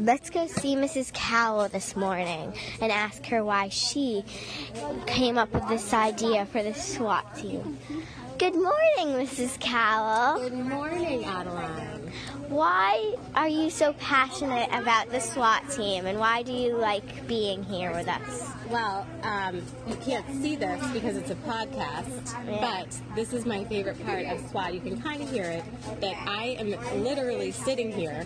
let's go see Mrs. Cowell this morning and ask her why she came up with this idea for the SWAT team. Good morning, Mrs. Cowell. Good morning, Adeline. Why are you so passionate about the SWAT team and why do you like being here with us? Well, um, you can't see this because it's a podcast, Yeah. but this is my favorite part of SWAT. You can kind of hear it that I am literally sitting here.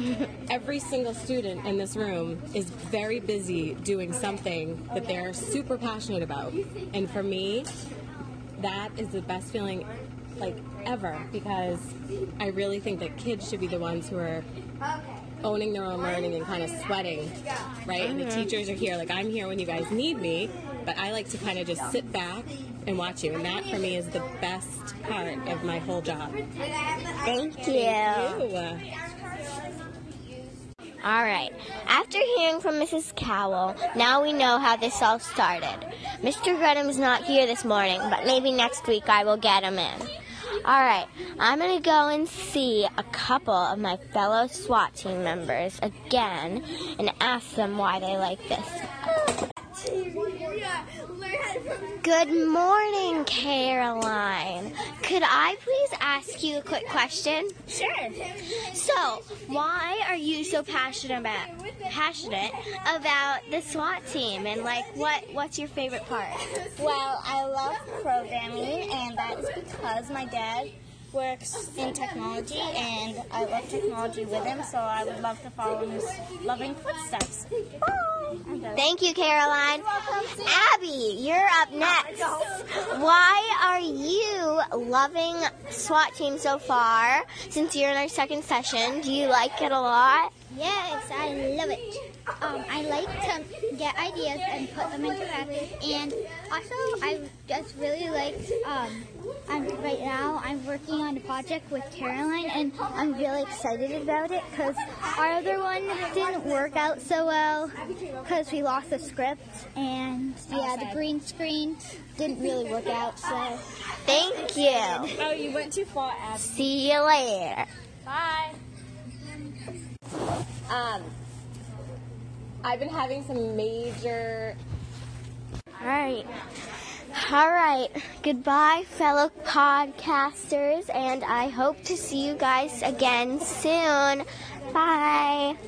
Every single student in this room is very busy doing something that they're super passionate about. And for me, that is the best feeling like ever because I really think that kids should be the ones who are owning their own learning and kind of sweating, right? And the teachers are here, like I'm here when you guys need me, but I like to kind of just sit back and watch you, and that for me is the best part of my whole job. Thank you. Ooh. All right. After hearing from Mrs. Cowell, now we know how this all started. Mr. Grenham's not here this morning, but maybe next week I will get him in. All right. I'm going to go and see a couple of my fellow SWAT team members again and ask them why they like this. Good morning, Caroline. Could I please ask you a quick question? Sure. So, why are you so passionate about passionate about the SWAT team and like what what's your favorite part? Well, I love programming, and that is because my dad works in technology, and I love technology with him, so I would love to follow his loving footsteps. Thank you, Caroline. Abby, you're up next. Why are you loving SWAT team so far? Since you're in our second session, do you like it a lot? Yes, I love it. Um, I like to get ideas and put them into practice, and also I just really like. Um, I'm working on a project with Caroline, and I'm really excited about it because our other one didn't work out so well because we lost the script, and yeah, the green screen didn't really work out. So Thank you. Oh, you went too far, Abby. See you later. Bye. Um, I've been having some major All right. All right. Goodbye, fellow podcasters, and I hope to see you guys again soon. Bye.